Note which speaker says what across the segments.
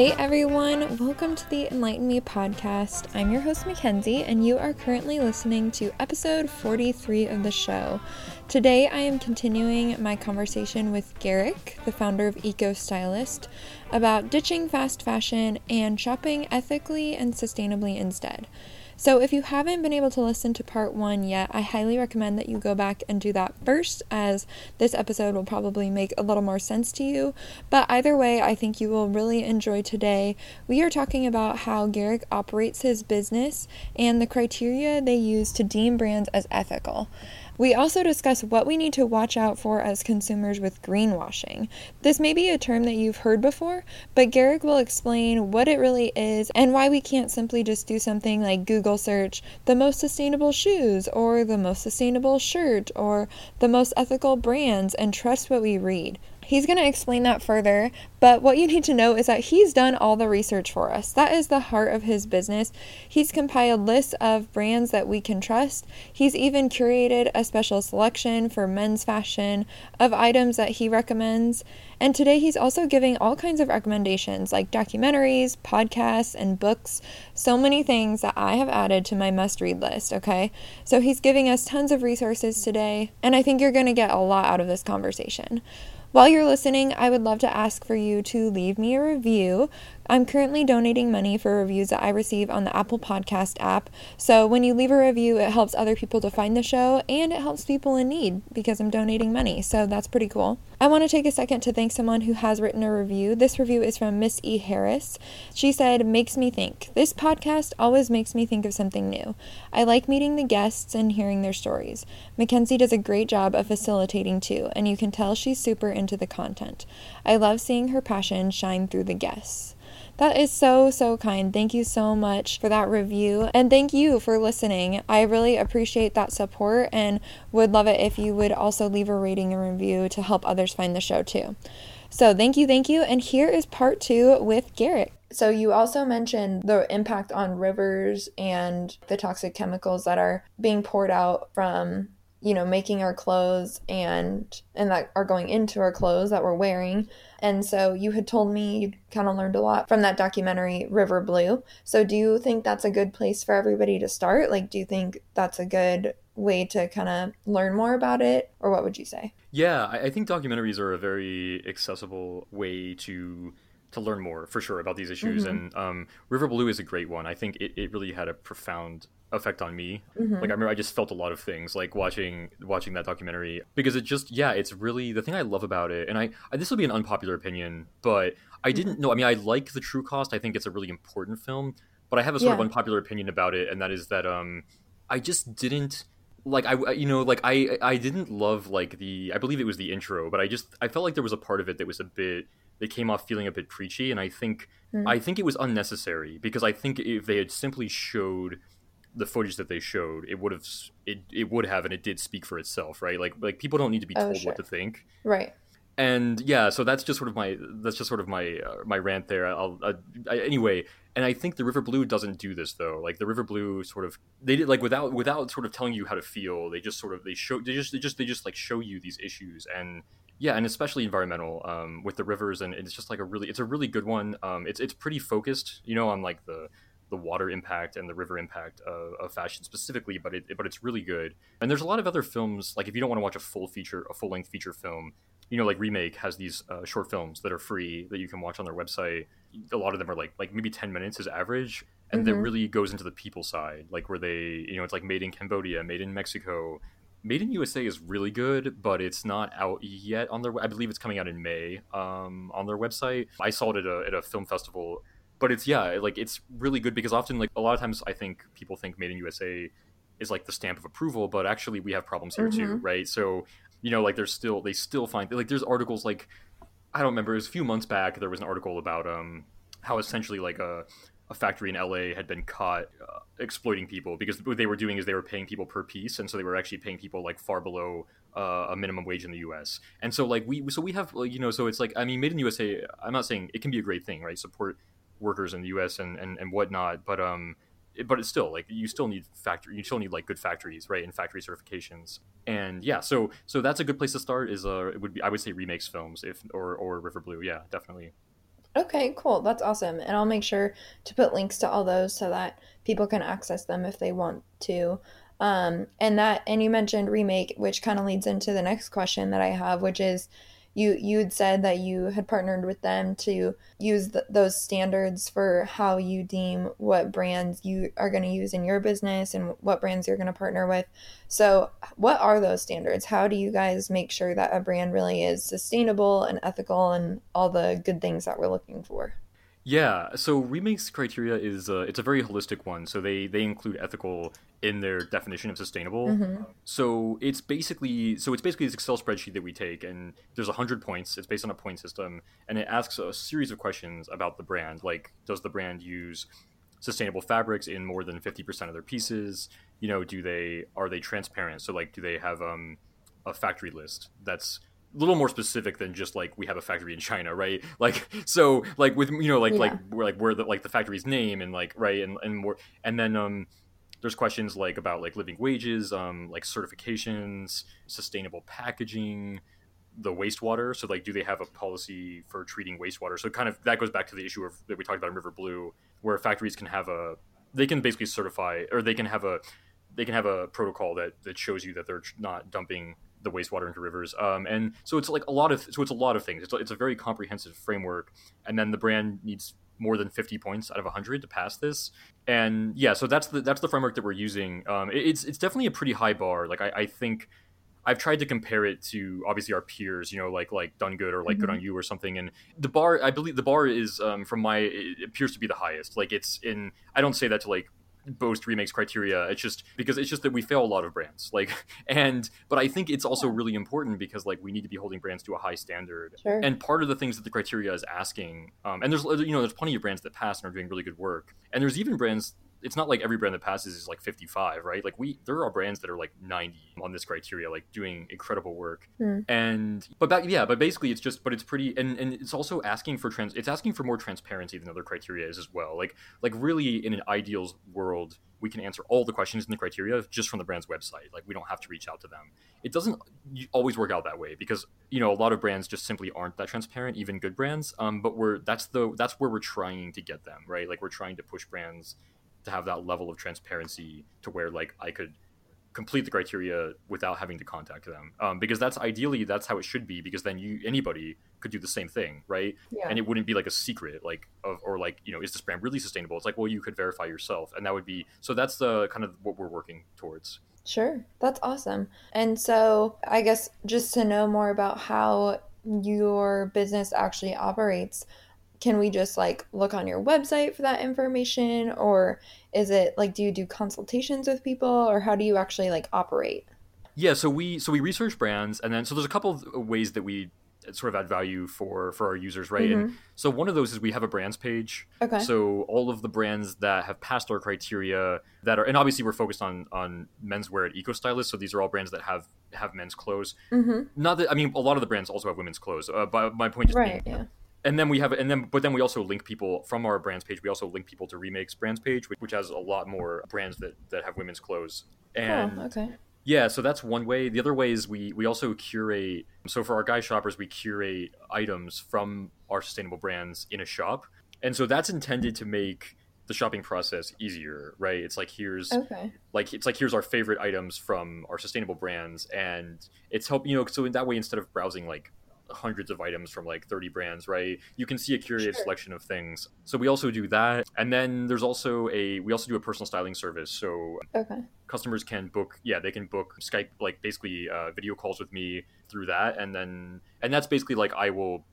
Speaker 1: Hey everyone, welcome to the Enlighten Me podcast. I'm your host Mackenzie, and you are currently listening to episode 43 of the show. Today I am continuing my conversation with Garik, the founder of Eco Stylist, about ditching fast fashion and shopping ethically and sustainably instead. So, if you haven't been able to listen to part one yet, I highly recommend that you go back and do that first, as this episode will probably make a little more sense to you. But either way, I think you will really enjoy today. We are talking about how Garik operates his business and the criteria they use to deem brands as ethical. We also discuss what we need to watch out for as consumers with greenwashing. This may be a term that you've heard before, but Garik will explain what it really is and why we can't simply just do something like Google search the most sustainable shoes or the most sustainable shirt or the most ethical brands and trust what we read. He's going to explain that further, but what you need to know is that he's done all the research for us. That is the heart of his business. He's compiled lists of brands that we can trust. He's even curated a special selection for men's fashion of items that he recommends. And today he's also giving all kinds of recommendations like documentaries, podcasts, and books. So many things that I have added to my must read list, okay? So he's giving us tons of resources today, and I think you're going to get a lot out of this conversation. While you're listening, I would love to ask for you to leave me a review. I'm currently donating money for reviews that I receive on the Apple Podcast app. So when you leave a review, it helps other people to find the show and it helps people in need because I'm donating money. So that's pretty cool. I want to take a second to thank someone who has written a review. This review is from Miss E. Harris. She said, Makes me think. This podcast always makes me think of something new. I like meeting the guests and hearing their stories. Mackenzie does a great job of facilitating too, and you can tell she's super into the content. I love seeing her passion shine through the guests. That is so, so kind. Thank you so much for that review. And thank you for listening. I really appreciate that support and would love it if you would also leave a rating and review to help others find the show too. So thank you, thank you. And here is part two with Garik. So you also mentioned the impact on rivers and the toxic chemicals that are being poured out from you know making our clothes and and that are going into our clothes that we're wearing and so you had told me you kind of learned a lot from that documentary River Blue. So do you think that's a good place for everybody to start? Like, do you think that's a good way to kind of learn more about it? Or what would you say?
Speaker 2: Yeah, I think documentaries are a very accessible way to to learn more for sure about these issues. Mm-hmm. And um, River Blue is a great one. I think it, it really had a profound effect on me. Mm-hmm. Like I remember I just felt a lot of things like watching watching that documentary because it just yeah, it's really the thing I love about it. And I, I this will be an unpopular opinion, but I didn't know. I mean, I like The True Cost. I think it's a really important film, but I have a sort yeah. of unpopular opinion about it and that is that um I just didn't like I you know like I I didn't love like the I believe it was the intro, but I just I felt like there was a part of it that was a bit they came off feeling a bit preachy and I think mm. I think it was unnecessary because I think if they had simply showed the footage that they showed, it would have it, it would have and it did speak for itself, right? Like like people don't need to be oh, told oh, sure. what to think,
Speaker 1: right?
Speaker 2: And yeah, so that's just sort of my that's just sort of my uh, my rant there. I'll uh, I, anyway, and I think the River Blue doesn't do this though. Like the River Blue sort of they did like without without sort of telling you how to feel. They just sort of they show they just they just they just like show you these issues and yeah, and especially environmental um, with the rivers and it's just like a really it's a really good one. Um, it's it's pretty focused, you know, on like the the water impact and the river impact of, of fashion specifically, but it but it's really good. And there's a lot of other films like if you don't want to watch a full feature, a full length feature film, you know, like Remake has these uh, short films that are free that you can watch on their website. A lot of them are like like maybe ten minutes is average, and mm-hmm. that really goes into the people side, like where they you know it's like made in Cambodia, made in Mexico. Made in USA is really good, but it's not out yet on their. I believe it's coming out in May um, on their website. I saw it at a, at a film festival but it's yeah like it's really good because often like a lot of times i think people think made in usa is like the stamp of approval but actually we have problems here mm-hmm. too right so you know like there's still they still find like there's articles like i don't remember it was a few months back there was an article about um how essentially like a a factory in LA had been caught uh, exploiting people because what they were doing is they were paying people per piece, and so they were actually paying people like far below uh, a minimum wage in the U.S. And so like we so we have you know so it's like I mean made in USA. I'm not saying it can be a great thing, right? Support workers in the U.S. and and, and whatnot. But um, it, but it's still like you still need factory. You still need like good factories, right? And factory certifications. And yeah, so so that's a good place to start. Is uh, it would be I would say remakes films if or or River Blue. Yeah, definitely.
Speaker 1: Okay, cool. That's awesome. And I'll make sure to put links to all those so that people can access them if they want to. Um, and that, and you mentioned remake, which kind of leads into the next question that I have, which is you you had said that you had partnered with them to use the, those standards for how you deem what brands you are going to use in your business and what brands you're going to partner with. So, what are those standards? How do you guys make sure that a brand really is sustainable and ethical and all the good things that we're looking for?
Speaker 2: Yeah, so remakes criteria is uh, it's a very holistic one. So they they include ethical in their definition of sustainable. Mm-hmm. So it's basically so it's basically this Excel spreadsheet that we take, and there's hundred points. It's based on a point system, and it asks a series of questions about the brand, like does the brand use sustainable fabrics in more than 50% of their pieces you know do they are they transparent so like do they have um, a factory list that's little more specific than just like we have a factory in China, right? Like so like with you know like yeah. like we're like where the like the factory's name and like right and and more and then um there's questions like about like living wages, um like certifications, sustainable packaging, the wastewater. So like do they have a policy for treating wastewater? So kind of that goes back to the issue of that we talked about in River Blue where factories can have a they can basically certify or they can have a they can have a protocol that that shows you that they're not dumping the wastewater into rivers. Um, and so it's like a lot of so it's a lot of things. It's a, it's a very comprehensive framework, and then the brand needs more than 50 points out of 100 to pass this and yeah so that's the that's the framework that we're using um, it, it's it's definitely a pretty high bar like I, I, think I've tried to compare it to obviously our peers, you know, like like Done Good or like mm-hmm. Good on You or something. And the bar, I believe the bar is um, from my it appears to be the highest. Like it's in. I don't say that to like boast remakes criteria. It's just because it's just that we fail a lot of brands like and but i think it's also really important because like we need to be holding brands to a high standard. Sure. and part of the things that the criteria is asking um, and there's you know there's plenty of brands that pass and are doing really good work. And there's even brands it's not like every brand that passes is like 55 right? Like we there are brands that are like 90 on this criteria like doing incredible work. Mm. and but back yeah but basically it's just but it's pretty and and it's also asking for trans it's asking for more transparency than other criteria is as well. Like like really in an ideal world we can answer all the questions in the criteria just from the brand's website. Like we don't have to reach out to them. It doesn't always work out that way because you know a lot of brands just simply aren't that transparent even good brands. Um, but we're that's the that's where we're trying to get them right? Like we're trying to push brands to have that level of transparency to where like I could complete the criteria without having to contact them. Um, because that's ideally that's how it should be because then you anybody could do the same thing right? Yeah. and it wouldn't be like a secret like of, or like you know is this brand really sustainable? It's like well you could verify yourself and that would be so that's the kind of what we're working towards.
Speaker 1: Sure. That's awesome. And so i guess just to know more about how your business actually operates can we just like look on your website for that information? Or is it like do you do consultations with people? Or how do you actually like operate?
Speaker 2: Yeah so we so we research brands and then so there's a couple of ways that we sort of add value for for our users right? Mm-hmm. and so one of those is we have a brands page. Okay. So all of the brands that have passed our criteria that are and obviously we're focused on on menswear at eco stylist so these are all brands that have have men's clothes. Mm-hmm. not that i mean a lot of the brands also have women's clothes uh, but my point is right, being, yeah and then we have and then but then we also link people from our brands page. We also link people to remakes brands page which, which has a lot more brands that that have women's clothes. And oh, okay. Yeah so that's one way. The other way is we we also curate so for our guy shoppers we curate items from our sustainable brands in a shop. And so that's intended to make the shopping process easier right? It's like here's okay. like it's like here's our favorite items from our sustainable brands and it's help you know so in that way instead of browsing like hundreds of items from like 30 brands, right? You can see a curated sure. selection of things. So we also do that. And then there's also a we also do a personal styling service. So okay. customers can book yeah, they can book Skype like basically uh, video calls with me through that and then and that's basically like I will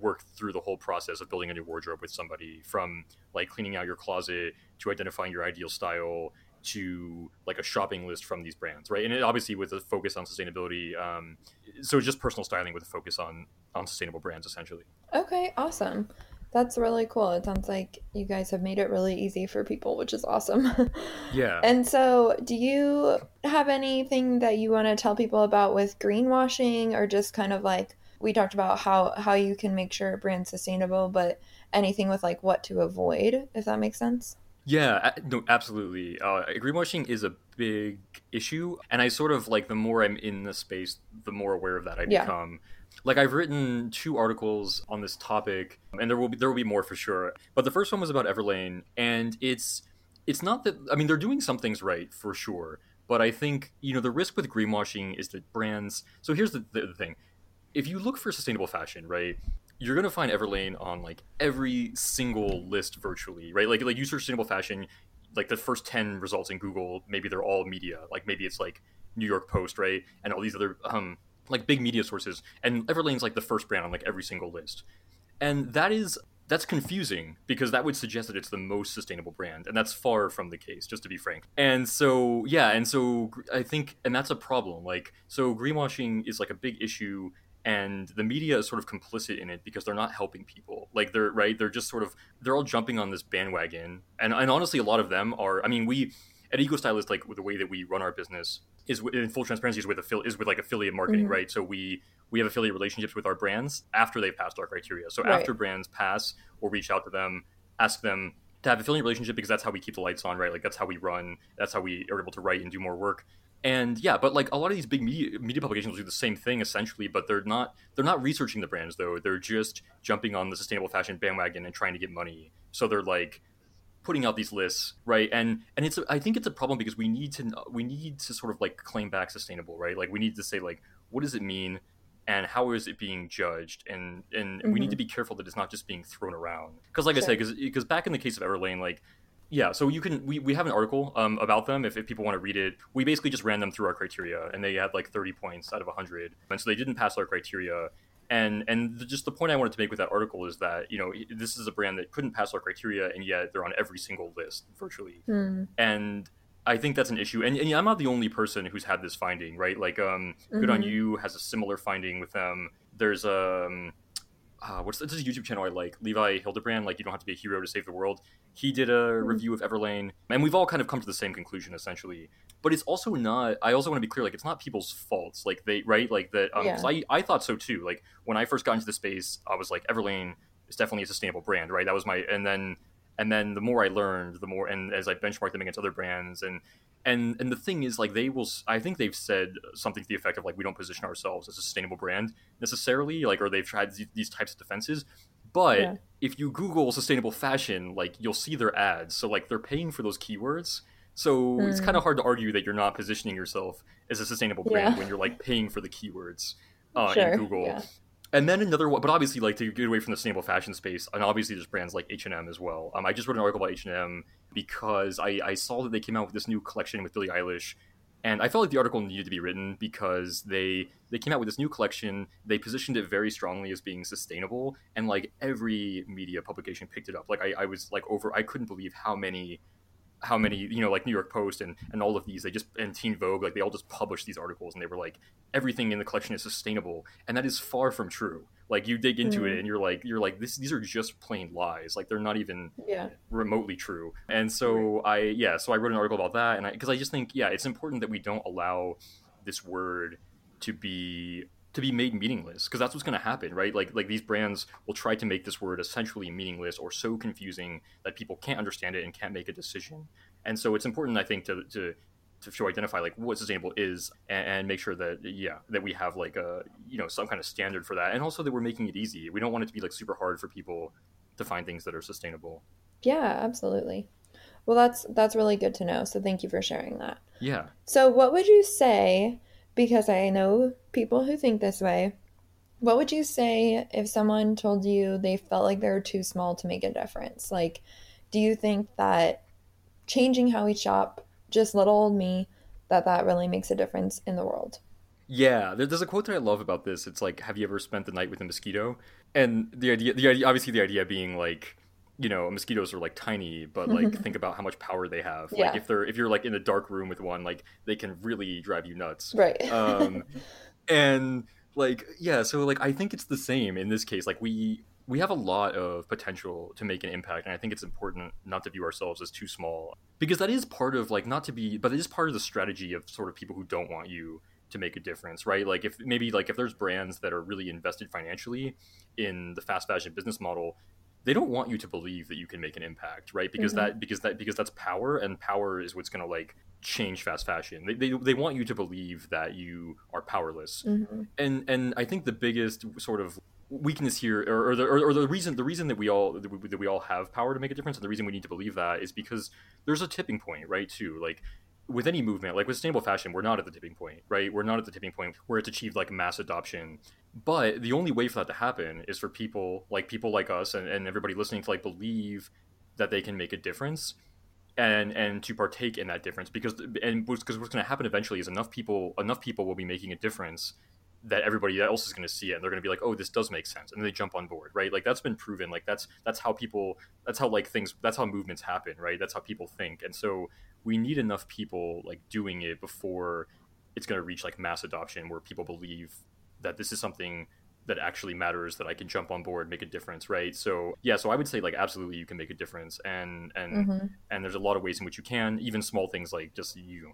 Speaker 2: work through the whole process of building a new wardrobe with somebody from like cleaning out your closet to identifying your ideal style to like a shopping list from these brands, right? And it, obviously with a focus on sustainability, um, so just personal styling with a focus on on sustainable brands, essentially.
Speaker 1: Okay, awesome. That's really cool. It sounds like you guys have made it really easy for people, which is awesome. yeah. And so, do you have anything that you want to tell people about with greenwashing or just kind of like we talked about how how you can make sure a brand's sustainable, but anything with like what to avoid, if that makes sense?
Speaker 2: Yeah, no, absolutely. Uh, greenwashing is a big issue, and I sort of like the more I'm in the space, the more aware of that I yeah. become. like I've written two articles on this topic, and there will be there will be more for sure. But the first one was about Everlane, and it's it's not that I mean they're doing some things right for sure, but I think you know the risk with greenwashing is that brands. So here's the, the, the thing: if you look for sustainable fashion, right, you're gonna find Everlane on like every single list virtually, right? Like like you search sustainable fashion, like the first ten results in Google, maybe they're all media, like maybe it's like New York Post, right, and all these other um like big media sources, and Everlane's like the first brand on like every single list, and that is that's confusing because that would suggest that it's the most sustainable brand. And that's far from the case just to be frank. And so yeah and so i think and that's a problem. Like so greenwashing is like a big issue and the media is sort of complicit in it because they're not helping people. Like they're right they're just sort of they're all jumping on this bandwagon. And, and honestly a lot of them are i mean we at eco stylist like with the way that we run our business is in full transparency is with affili- is with like affiliate marketing
Speaker 1: Mhm.
Speaker 2: right? So we we have affiliate relationships with our brands after they've passed our criteria. So
Speaker 1: Right.
Speaker 2: after brands pass or reach out to them ask them to have affiliate relationship because that's how we keep the lights on right? Like that's how we run that's how we are able to write and do more work and yeah but like a lot of these big media, media publications do the same thing essentially but they're not they're not researching the brands though. They're just jumping on the sustainable fashion bandwagon and trying to get money. So they're like putting out these lists right? And and it's i think it's a problem because we need to we need to sort of like claim back sustainable right? Like we need to say like what does it mean and how is it being judged? And and we need
Speaker 1: Mhm.
Speaker 2: to be careful that it's not just being thrown around. Because like i said
Speaker 1: Sure.
Speaker 2: because back in the case of everlane like yeah so you can we, we have an article um, about them if, if people want to read it we basically just ran them through our criteria and they had like 30 points out of 100 and so they didn't pass our criteria and and the, just the point i wanted to make with that article is that you know this is a brand that couldn't pass our criteria and yet they're on every single list virtually
Speaker 1: Hmm.
Speaker 2: and I think that's an issue. And, and yeah, I'm not the only person who's had this finding, right? Like, um, Good on
Speaker 1: Mhm.
Speaker 2: You has a similar finding with them. There's um, uh, what's this is a YouTube channel I like, Levi Hildebrand. Like, you don't have to be a hero to save the world. He did a review of Everlane, and we've all kind of come to the same conclusion essentially. But it's also not. I also want to be clear, like, it's not people's faults. Like they, right? Like that. Um, 'cause I I thought so too. Like when I first got into the space, I was like, Everlane is definitely a sustainable brand, right? That was my, and then and then the more I learned, the more, and as I benchmarked them against other brands, and and and the thing is, like they will, I think they've said something to the effect of like we don't position ourselves as a sustainable brand necessarily, like or they've tried these, these types of defenses, but
Speaker 1: Yeah.
Speaker 2: if you Google sustainable fashion, like you'll see their ads, so like they're paying for those keywords. So it's
Speaker 1: Hmm.
Speaker 2: kind of hard to argue that you're not positioning yourself as a sustainable brand
Speaker 1: Yeah.
Speaker 2: when you're like paying for the keywords uh,
Speaker 1: Sure,
Speaker 2: in Google.
Speaker 1: yeah.
Speaker 2: And then another one, but obviously, like to get away from the sustainable fashion space, and obviously there's brands like H and M as well. Um, I just wrote an article about H and M because I, I saw that they came out with this new collection with Billie Eilish, and I felt like the article needed to be written because they they came out with this new collection. They positioned it very strongly as being sustainable, and like every media publication picked it up. Like I, I was like over, I couldn't believe how many how many you know like new york post and and all of these they just and teen vogue like they all just published these articles and they were like everything in the collection is sustainable. And that is far from true. Like you dig into it
Speaker 1: Mhm.
Speaker 2: and you're like you're like this these are just plain lies. Like they're not even
Speaker 1: Yeah.
Speaker 2: remotely true. And so i yeah so i wrote an article about that and i because i just think yeah it's important that we don't allow this word to be to be made meaningless because that's what's going to happen right like like these brands will try to make this word essentially meaningless or so confusing that people can't understand it and can't make a decision and so it's important i think to to to show identify like what sustainable is and, and make sure that yeah that we have like a you know some kind of standard for that and also that we're making it easy we don't want it to be like super hard for people to find things that are sustainable
Speaker 1: Yeah, absolutely. Well, that's that's really good to know. So thank you for sharing that.
Speaker 2: yeah
Speaker 1: So what would you say, because I know people who think this way, what would you say if someone told you they felt like they were too small to make a difference? Like, do you think that changing how we shop, just little old me, that that really makes a difference in the world?
Speaker 2: Yeah, there's a quote that I love about this. It's like, "Have you ever spent the night with a mosquito?" And the idea, the idea, obviously, the idea being like, you know, mosquitoes are like tiny, but like think about how much power they have. Like if they're if you're like in a dark room with one, like they can really drive you nuts.
Speaker 1: Right.
Speaker 2: Um, and like yeah, so like I think it's the same in this case. Like we we have a lot of potential to make an impact, and I think it's important not to view ourselves as too small because that is part of like not to be, but it is part of the strategy of sort of people who don't want you to make a difference, right? Like if maybe like if there's brands that are really invested financially in the fast fashion business model, they don't want you to believe that you can make an impact, right? Because
Speaker 1: Mhm.
Speaker 2: that because that because that's power, and power is what's going to like change fast fashion. They, they, they want you to believe that you are powerless.
Speaker 1: Mm-hmm.
Speaker 2: And and I think the biggest sort of weakness here or, or the or, or, the reason the reason that we all that we, that we all have power to make a difference and the reason we need to believe that is because there's a tipping point, right? Too. Like with any movement, like with sustainable fashion, we're not at the tipping point, right? We're not at the tipping point where it's achieved like mass adoption. But the only way for that to happen is for people like people like us and, and everybody listening to like believe that they can make a difference and and to partake in that difference because and because what's going to happen eventually is enough people enough people will be making a difference that everybody else is going to see it and they're going to be like oh this does make sense. And they jump on board right? Like that's been proven. Like that's that's how people that's how like things that's how movements happen right? That's how people think. And so we need enough people like doing it before it's going to reach like mass adoption where people believe that this is something that actually matters that I can jump on board, make a difference, right? So yeah, so I would say like absolutely you can make a difference, and and
Speaker 1: Mm-hmm.
Speaker 2: and there's a lot of ways in which you can, even small things like just you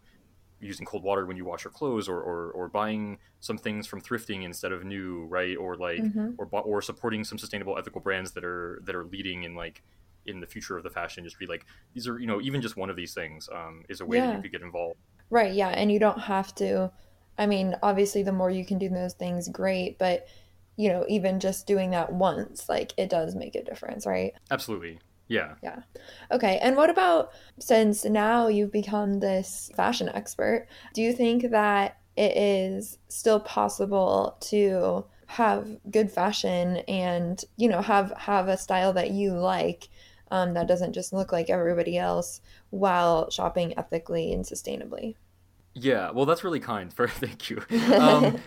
Speaker 2: using cold water when you wash your clothes, or, or or buying some things from thrifting instead of new, right? Or like
Speaker 1: Mhm.
Speaker 2: or or supporting some sustainable ethical brands that are that are leading in like in the future of the fashion industry. Like these are you know even just one of these things um, is a way that you could get involved.
Speaker 1: Right, yeah, and you don't have to. I mean, obviously, the more you can do those things, great, but you know, even just doing that once, like it does make a difference, right?
Speaker 2: Absolutely, yeah. Yeah.
Speaker 1: Okay, and what about since now you've become this fashion expert, do you think that it is still possible to have good fashion and, you know, have have a style that you like um, that doesn't just look like everybody else while shopping ethically and sustainably?
Speaker 2: Yeah, well, that's really kind. For thank you. Um,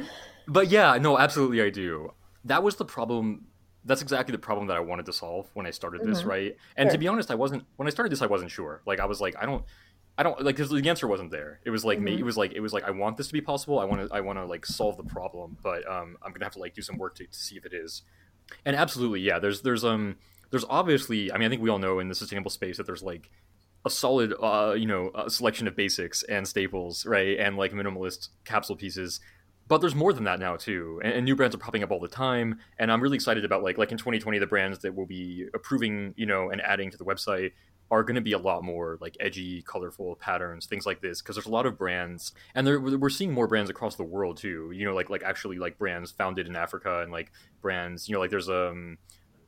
Speaker 2: but yeah, no, absolutely, I do. That was the problem. That's exactly the problem that I wanted to solve when I started this,
Speaker 1: Mhm.
Speaker 2: right? And to be honest, I wasn't when I started this. I wasn't sure. Like, I was like, I don't, I don't like because the answer wasn't there. It was like me.
Speaker 1: Mhm.
Speaker 2: It was like it was like I want this to be possible. I want to. I want to like solve the problem, but um, I'm gonna have to like do some work to, to see if it is. And absolutely, yeah. There's there's um there's obviously. I mean, I think we all know in the sustainable space that there's like a solid uh you know selection of basics and staples right and like minimalist capsule pieces but there's more than that now too and, and new brands are popping up all the time and i'm really excited about like like in 2020 the brands that will be approving you know and adding to the website are going to be a lot more like edgy colorful patterns things like this because there's a lot of brands and we're seeing more brands across the world too you know like like actually like brands founded in africa and like brands you know like there's um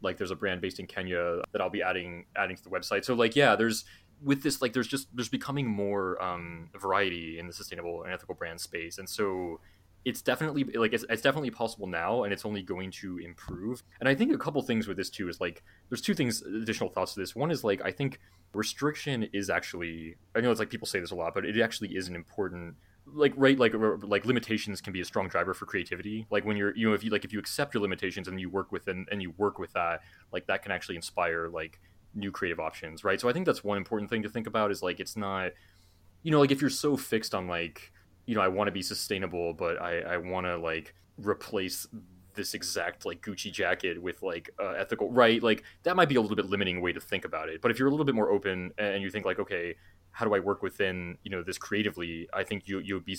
Speaker 2: like there's a brand based in kenya that i'll be adding adding to the website. So like yeah there's with this like there's just there's becoming more um, variety in the sustainable and ethical brand space. And so it's definitely like it's, it's definitely possible now and it's only going to improve. And i think a couple things with this too is like there's two things additional thoughts to this. One is like i think restriction is actually i know it's like people say this a lot but it actually is an important like right like like limitations can be a strong driver for creativity. Like when you're you know if you like if you accept your limitations and you work with and, and you work with that like that can actually inspire like new creative options right? So i think that's one important thing to think about is like it's not you know like if you're so fixed on like you know i want to be sustainable but i i want to like replace this exact like gucci jacket with like uh, ethical right? Like that might be a little bit limiting way to think about it. But if you're a little bit more open and you think like okay how do i work within you know this creatively i think you you would be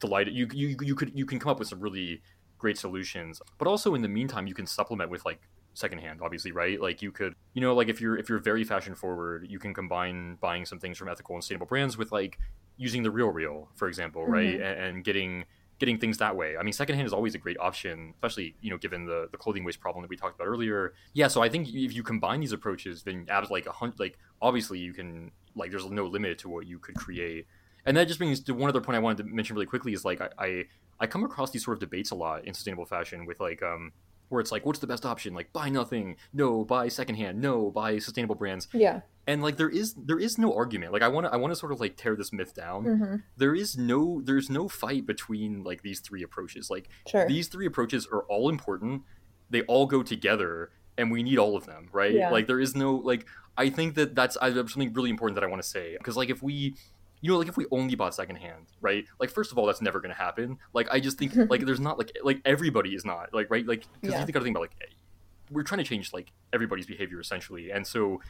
Speaker 2: delighted. You you you could you can come up with some really great solutions but also in the meantime you can supplement with like secondhand obviously right? Like you could you know like if you're if you're very fashion forward you can combine buying some things from ethical and sustainable brands with like using the real real for example right?
Speaker 1: Mhm.
Speaker 2: and, and getting getting things that way. I mean secondhand is always a great option especially you know given the the clothing waste problem that we talked about earlier. Yeah so i think if you combine these approaches then abs like a hundred like obviously you can like there's no limit to what you could create. And that just brings to one other point i wanted to mention really quickly is like i i, I come across these sort of debates a lot in sustainable fashion with like um where it's like what's the best option? Like buy nothing no buy secondhand no buy sustainable brands.
Speaker 1: Yeah.
Speaker 2: and like there is there is no argument. Like i want to i want to sort of like tear this myth down.
Speaker 1: Hmm
Speaker 2: there is no there's no fight between like these three approaches. Like
Speaker 1: Sure.
Speaker 2: these three approaches are all important. They all go together and we need all of them right?
Speaker 1: Yeah.
Speaker 2: like there is no like i think that that's I something really important that i want to say because like if we you know like if we only bought secondhand right? Like first of all that's never going to happen. Like i just think like there's not like like everybody is not like right? Like because
Speaker 1: Yeah.
Speaker 2: you think got to think about like we're trying to change like everybody's behavior essentially and so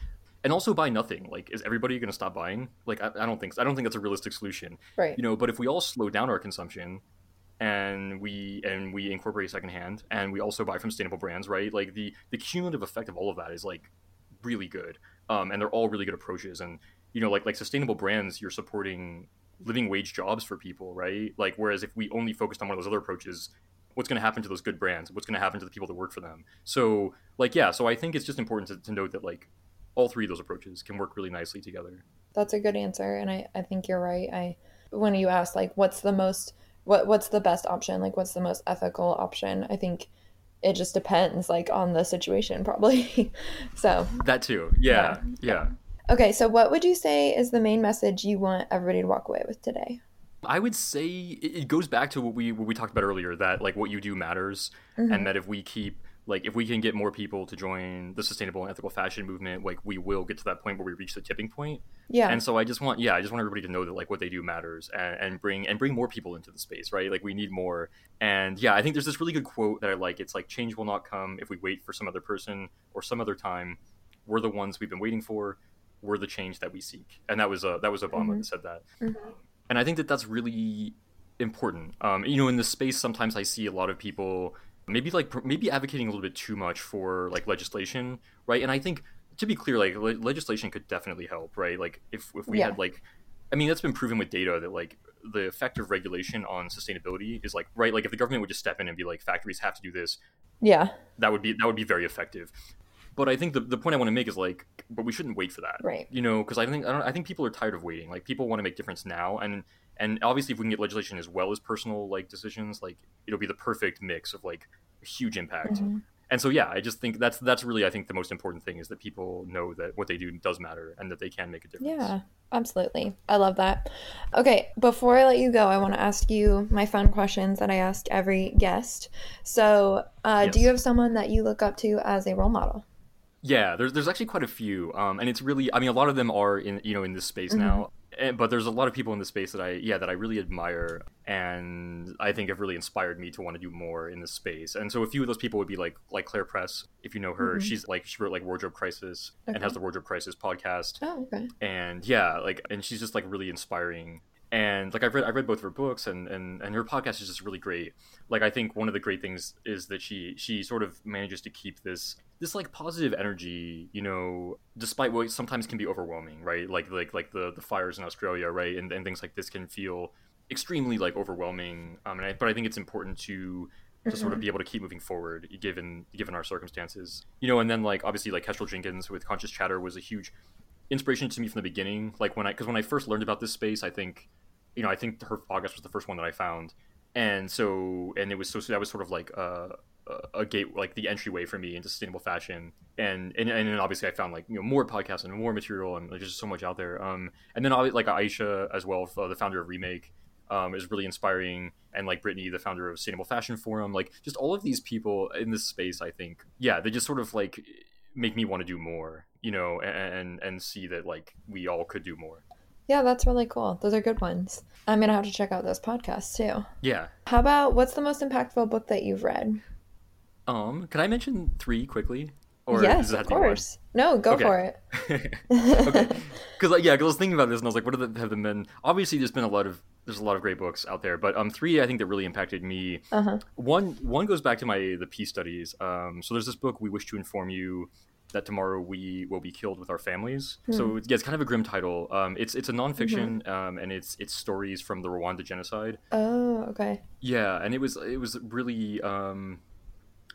Speaker 2: and also buy nothing. Like is everybody going to stop buying? Like I, I don't think i don't think that's a realistic solution.
Speaker 1: Right.
Speaker 2: you know but if we all slow down our consumption and we and we incorporate secondhand and we also buy from sustainable brands right like the the cumulative effect of all of that is like really good um, and they're all really good approaches and you know like like sustainable brands you're supporting living wage jobs for people, right? Like whereas if we only focused on one of those other approaches, what's going to happen to those good brands? What's going to happen to the people that work for them? So like yeah, so I think it's just important to, to note that like all three of those approaches can work really nicely together.
Speaker 1: That's a good answer, and I I think you're right. I when you ask like what's the most what what's the best option? Like what's the most ethical option? I think it just depends like on the situation probably. So
Speaker 2: that too. Yeah, yeah.
Speaker 1: yeah. Okay so what would you say is the main message you want everybody to walk away with today?
Speaker 2: I would say it goes back to what we what we talked about earlier that like what you do matters, mm-hmm. and that if we keep like if we can get more people to join the sustainable and ethical fashion movement like we will get to that point where we reach the tipping point. Yeah. And so i just want yeah i just want everybody to know that like what they do matters and, and bring and bring more people into the space right? Like we need more. And yeah i think there's this really good quote that i like. It's like change will not come if we wait for some other person or some other time. We're the ones we've been waiting for. We're the change that we seek. And that was uh, that was obama mm-hmm. that said that. Mm-hmm. and i think that that's really important. Um, you know in the space sometimes i see a lot of people maybe like maybe advocating a little bit too much for like legislation, right? And I think to be clear, like le- legislation could definitely help, right? Like if if we yeah. had like, I mean, that's been proven with data that like the effect of regulation on sustainability is like right like if the government would just step in and be like factories have to do this
Speaker 1: yeah
Speaker 2: that would be that would be very effective but i think the, the point i want to make is like but we shouldn't wait for that
Speaker 1: right
Speaker 2: you know because i think I, don't, I think people are tired of waiting like people want to make difference now and and obviously if we can get legislation as well as personal like decisions like it'll be the perfect mix of like a huge impact. Mm-hmm. and so yeah i just think that's that's really i think the most important thing is that people know that what they do does matter and that they can make a difference.
Speaker 1: Yeah absolutely. I love that. Okay before i let you go i want to ask you my fun questions that i ask every guest. So uh, yes. do you have someone that you look up to as a role model?
Speaker 2: Yeah, there's there's actually quite a few, um, and it's really I mean a lot of them are in you know in this space mm-hmm. now and, but there's a lot of people in the space that I yeah that I really admire and I think have really inspired me to want to do more in this space. And so a few of those people would be like like Claire Press, if you know her. Mm-hmm. She's like she wrote like Wardrobe Crisis okay. and has the Wardrobe Crisis podcast.
Speaker 1: Oh, okay.
Speaker 2: And yeah, like and she's just like really inspiring. And like I've read I've read both of her books and, and and her podcast is just really great. Like I think one of the great things is that she she sort of manages to keep this this like positive energy, you know, despite what sometimes can be overwhelming, right? Like like like the the fires in Australia, right, and and things like this can feel extremely like overwhelming. Um, and I, but I think it's important to to sort of mm-hmm. be able to keep moving forward given given our circumstances, you know. And then like obviously like Kestrel Jenkins with Conscious Chatter was a huge inspiration to me from the beginning. Like when I because when I first learned about this space, I think you know I think her podcast was the first one that I found, and so and it was so, that was sort of like uh a gate like the entryway for me into sustainable fashion. And and, and obviously i found like you know more podcasts and more material and there's just so much out there. Um and then like Ayesha as well uh, the founder of remake um, is really inspiring. And like brittany the founder of sustainable fashion forum like just all of these people in this space i think yeah they just sort of like make me want to do more you know and and see that like we all could do more
Speaker 1: yeah, that's really cool. Those are good ones. I'm going to have to check out those podcasts too.
Speaker 2: Yeah.
Speaker 1: How about what's the most impactful book that you've read?
Speaker 2: Um, can I mention three quickly?
Speaker 1: Or yes, of course. No, go okay. for it.
Speaker 2: okay, because like, yeah, cause I was thinking about this and I was like, what have the been? Obviously, there's been a lot of there's a lot of great books out there, but um, three I think that really impacted me. Uh-huh. One one goes back to my the peace studies. Um, so there's this book, We Wish to Inform You that tomorrow we will be killed with our families. Hmm. So yeah, it's kind of a grim title. Um, it's it's a nonfiction, mm-hmm. um, and it's it's stories from the Rwanda genocide.
Speaker 1: Oh, okay.
Speaker 2: Yeah, and it was it was really um,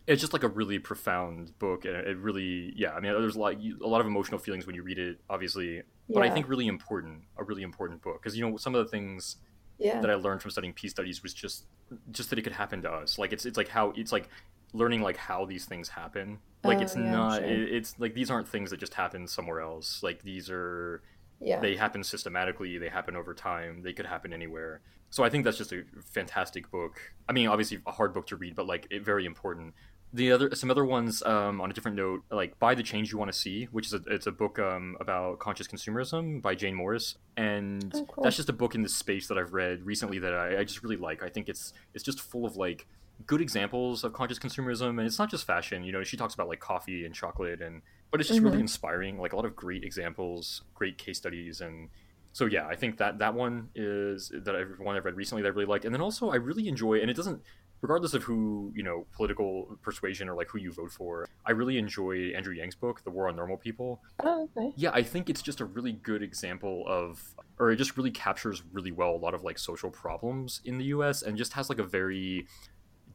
Speaker 2: it's just like a really profound book and it really yeah i mean there's a lot a lot of emotional feelings when you read it obviously but yeah. i think really important a really important book because you know some of the things yeah. that i learned from studying peace studies was just just that it could happen to us like it's it's like how it's like learning like how these things happen. Like oh, it's yeah, not sure. it, it's like these aren't things that just happen somewhere else. Like these are yeah. they happen systematically they happen over time they could happen anywhere. So i think that's just a fantastic book. I mean obviously a hard book to read but like it, very important. The other some other ones um, on a different note like buy the change you want to see which is a, it's a book um, about conscious consumerism by jane morris. And oh, cool. that's just a book in this space that i've read recently that I, I, just really like. I think it's it's just full of like good examples of conscious consumerism and it's not just fashion you know she talks about like coffee and chocolate and but it's just mm-hmm. really inspiring like a lot of great examples great case studies and so yeah i think that that one is that I've, one i've read recently that i really liked and then also i really enjoy and it doesn't regardless of who you know political persuasion or like who you vote for i really enjoy andrew yang's book the war on normal people
Speaker 1: oh okay
Speaker 2: yeah i think it's just a really good example of or it just really captures really well a lot of like social problems in the us and just has like a very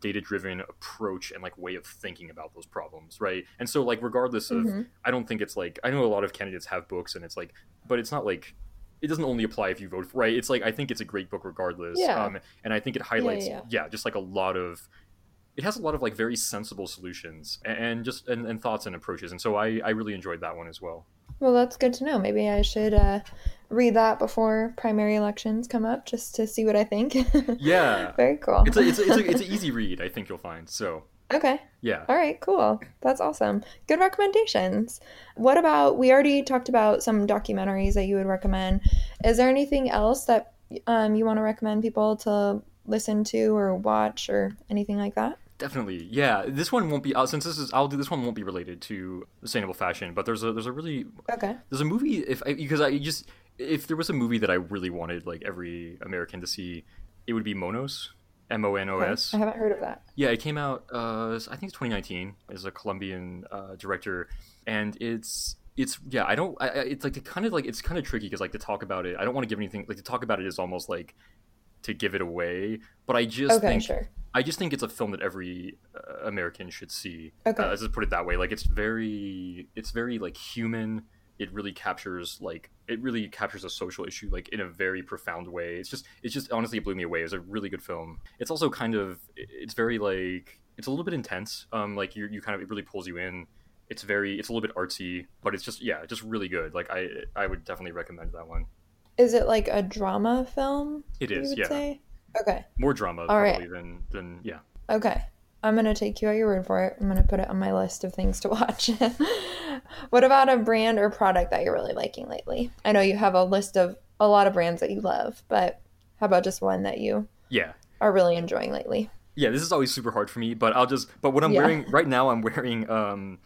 Speaker 2: data driven approach and like way of thinking about those problems right and so like regardless of
Speaker 1: mm-hmm.
Speaker 2: i don't think it's like i know a lot of candidates have books and it's like but it's not like it doesn't only apply if you vote for, right it's like i think it's a great book regardless
Speaker 1: Yeah.
Speaker 2: um, and i think it highlights
Speaker 1: yeah.
Speaker 2: yeah just like a lot of it has a lot of like very sensible solutions and, and just and, and thoughts and approaches and so i i really enjoyed that one as well
Speaker 1: Well, that's good to know. Maybe I should uh, read that before primary elections come up just to see what I think.
Speaker 2: yeah
Speaker 1: Very cool.
Speaker 2: it's a, it's a, it's a, it's an easy read i think you'll find so
Speaker 1: okay.
Speaker 2: yeah
Speaker 1: All right, cool. That's awesome. Good recommendations. What about we already talked about some documentaries that you would recommend. Is there anything else that um, you want to recommend people to listen to or watch or anything like that?
Speaker 2: Definitely, yeah. This one won't be uh, since this is I'll do this one won't be related to sustainable fashion, but there's a there's a really
Speaker 1: Okay.
Speaker 2: there's a movie if I, because I just if there was a movie that I really wanted like every American to see, it would be Monos, M O N O S.
Speaker 1: I haven't heard of that.
Speaker 2: Yeah, it came out. Uh, I think it's 2019. Is a Colombian uh, director, and it's it's yeah. I don't. I, it's like kind of like it's kind of tricky because like to talk about it. I don't want to give anything. Like to talk about it is almost like to give it away. But I just
Speaker 1: Okay,
Speaker 2: think
Speaker 1: sure.
Speaker 2: I just think it's a film that every uh, American should see.
Speaker 1: Okay.
Speaker 2: Uh, let's just put it that way. Like it's very, it's very like human. It really captures like it really captures a social issue like in a very profound way. It's just, it's just honestly it blew me away. It was a really good film. It's also kind of, it's very like it's a little bit intense. Um, like you, you kind of it really pulls you in. It's very, it's a little bit artsy, but it's just yeah, just really good. Like I, I would definitely recommend that one.
Speaker 1: Is it like a drama film?
Speaker 2: It is, yeah,
Speaker 1: say? Okay.
Speaker 2: more drama
Speaker 1: All right.
Speaker 2: probably than than yeah.
Speaker 1: Okay. I'm going to take you at your word for it. I'm going to put it on my list of things to watch. what about a brand or product that you're really liking lately? I know you have a list of a lot of brands that you love, but how about just one that you
Speaker 2: Yeah,
Speaker 1: are really enjoying lately?
Speaker 2: yeah this is always super hard for me but i'll just but what i'm
Speaker 1: Yeah.
Speaker 2: wearing right now i'm wearing um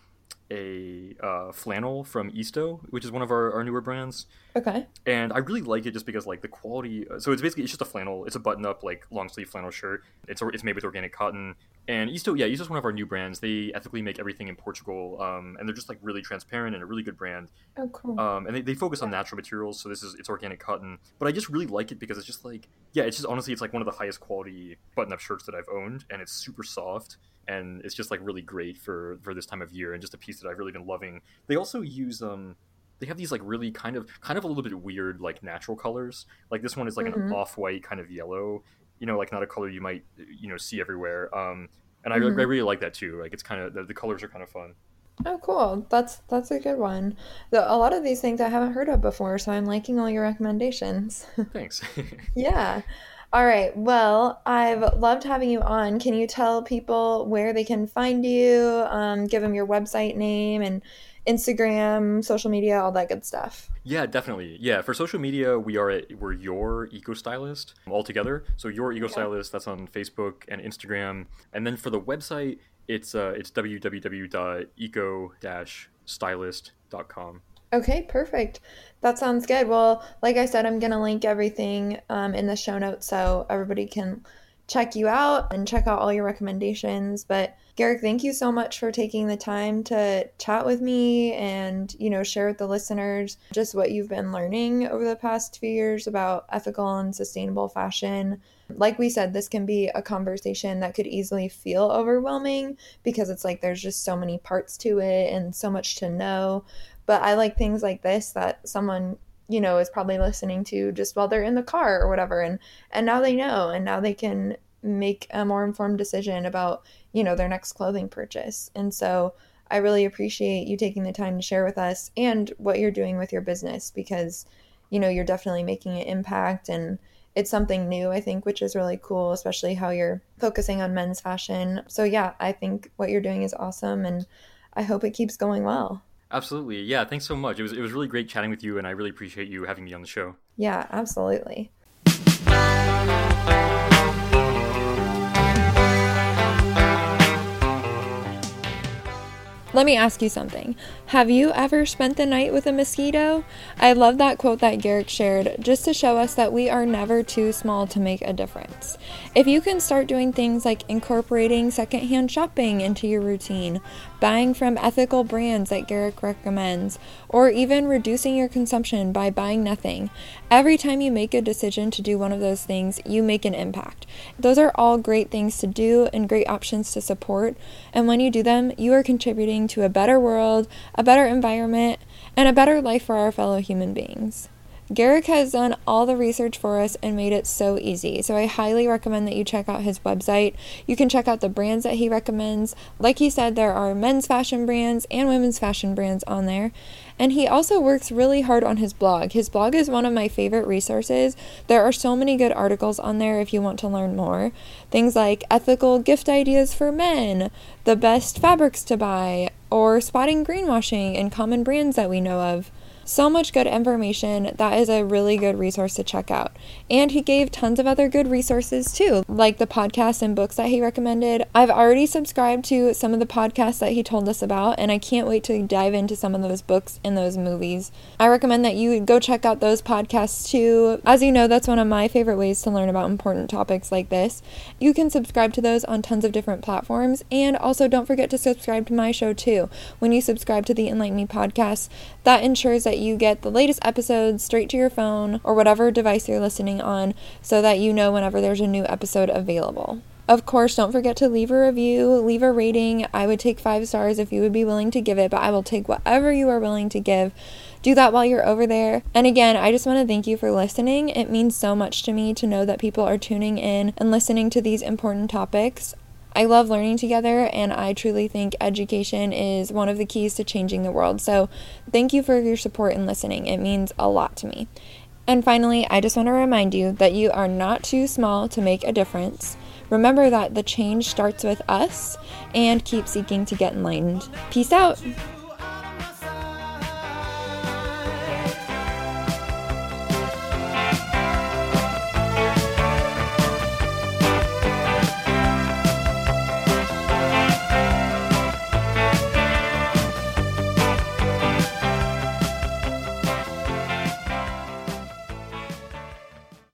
Speaker 2: a uh, flannel from ISTO, which is one of our, our newer brands,
Speaker 1: Okay.
Speaker 2: and I really like it just because like the quality. uh, So it's basically it's just a flannel. It's a button up like long sleeve flannel shirt. It's it's made with organic cotton. And ISTO, yeah, ISTO's one of our new brands. They ethically make everything in Portugal, um, and they're just like really transparent and a really good brand.
Speaker 1: Oh, cool.
Speaker 2: Um, and they, they focus on natural materials, so this is it's organic cotton. But I just really like it because it's just like yeah, it's just honestly it's like one of the highest quality button up shirts that I've owned, and it's super soft and it's just like really great for for this time of year and just a piece that I've really been loving. They also use um they have these like really kind of kind of a little bit weird like natural colors. Like this one is like an
Speaker 1: Mhm.
Speaker 2: off white kind of yellow, you know, like not a color you might you know see everywhere. Um, and I,
Speaker 1: Mhm.
Speaker 2: I really like that too. Like it's kind of the, the colors are kind of fun.
Speaker 1: Oh, cool. That's that's a good one. The, a lot of these things I haven't heard of before, so I'm liking all your recommendations.
Speaker 2: Thanks.
Speaker 1: Yeah. All right. Well, I've loved having you on. Can you tell people where they can find you? Um, give them your website name and Instagram, social media, all that good stuff.
Speaker 2: Yeah, definitely. Yeah, for social media, we are at we're your eco stylist all together. So your eco stylist that's on Facebook and Instagram, and then for the website, it's uh it's www.eco-stylist.com.
Speaker 1: Okay, perfect. That sounds good. Well, like I said, I'm going to link everything um, in the show notes so everybody can check you out and check out all your recommendations. But Garik, thank you so much for taking the time to chat with me and, you know, share with the listeners just what you've been learning over the past few years about ethical and sustainable fashion. Like we said, this can be a conversation that could easily feel overwhelming because it's like there's just so many parts to it and so much to know but I like things like this that someone you know is probably listening to just while they're in the car or whatever. And and now they know and now they can make a more informed decision about you know their next clothing purchase. And so I really appreciate you taking the time to share with us and what you're doing with your business because you know you're definitely making an impact. And it's something new I think which is really cool especially how you're focusing on men's fashion. So yeah I think what you're doing is awesome and I hope it keeps going well
Speaker 2: Absolutely. Yeah, thanks so much. It was it was really great chatting with you and I really appreciate you having me on the show.
Speaker 1: Yeah, absolutely. Let me ask you something. Have you ever spent the night with a mosquito? I love that quote that Garik shared just to show us that we are never too small to make a difference. If you can start doing things like incorporating secondhand shopping into your routine, buying from ethical brands that Garik recommends, or even reducing your consumption by buying nothing, every time you make a decision to do one of those things, you make an impact. Those are all great things to do and great options to support, and when you do them, you are contributing to a better world, a better environment, and a better life for our fellow human beings. Garik has done all the research for us and made it so easy. So I highly recommend that you check out his website. You can check out the brands that he recommends. Like he said, there are men's fashion brands and women's fashion brands on there. And he also works really hard on his blog. His blog is one of my favorite resources. There are so many good articles on there if you want to learn more. Things like ethical gift ideas for men, the best fabrics to buy, or spotting greenwashing and common brands that we know of. So much good information. That is a really good resource to check out. And he gave tons of other good resources too, like the podcasts and books that he recommended. I've already subscribed to some of the podcasts that he told us about, and I can't wait to dive into some of those books and those movies. I recommend that you go check out those podcasts too. As you know, that's one of my favorite ways to learn about important topics like this. You can subscribe to those on tons of different platforms, and also don't forget to subscribe to my show too. When you subscribe to the Enlighten Me podcast, that ensures that you get the latest episodes straight to your phone or whatever device you're listening on so that you know whenever there's a new episode available. Of course, don't forget to leave a review, leave a rating. I would take five stars if you would be willing to give it, but I will take whatever you are willing to give. Do that while you're over there. And again, I just want to thank you for listening. It means so much to me to know that people are tuning in and listening to these important topics. I love learning together, and I truly think education is one of the keys to changing the world. So, thank you for your support and listening. It means a lot to me. And finally, I just want to remind you that you are not too small to make a difference. Remember that the change starts with us and keep seeking to get enlightened. Peace out.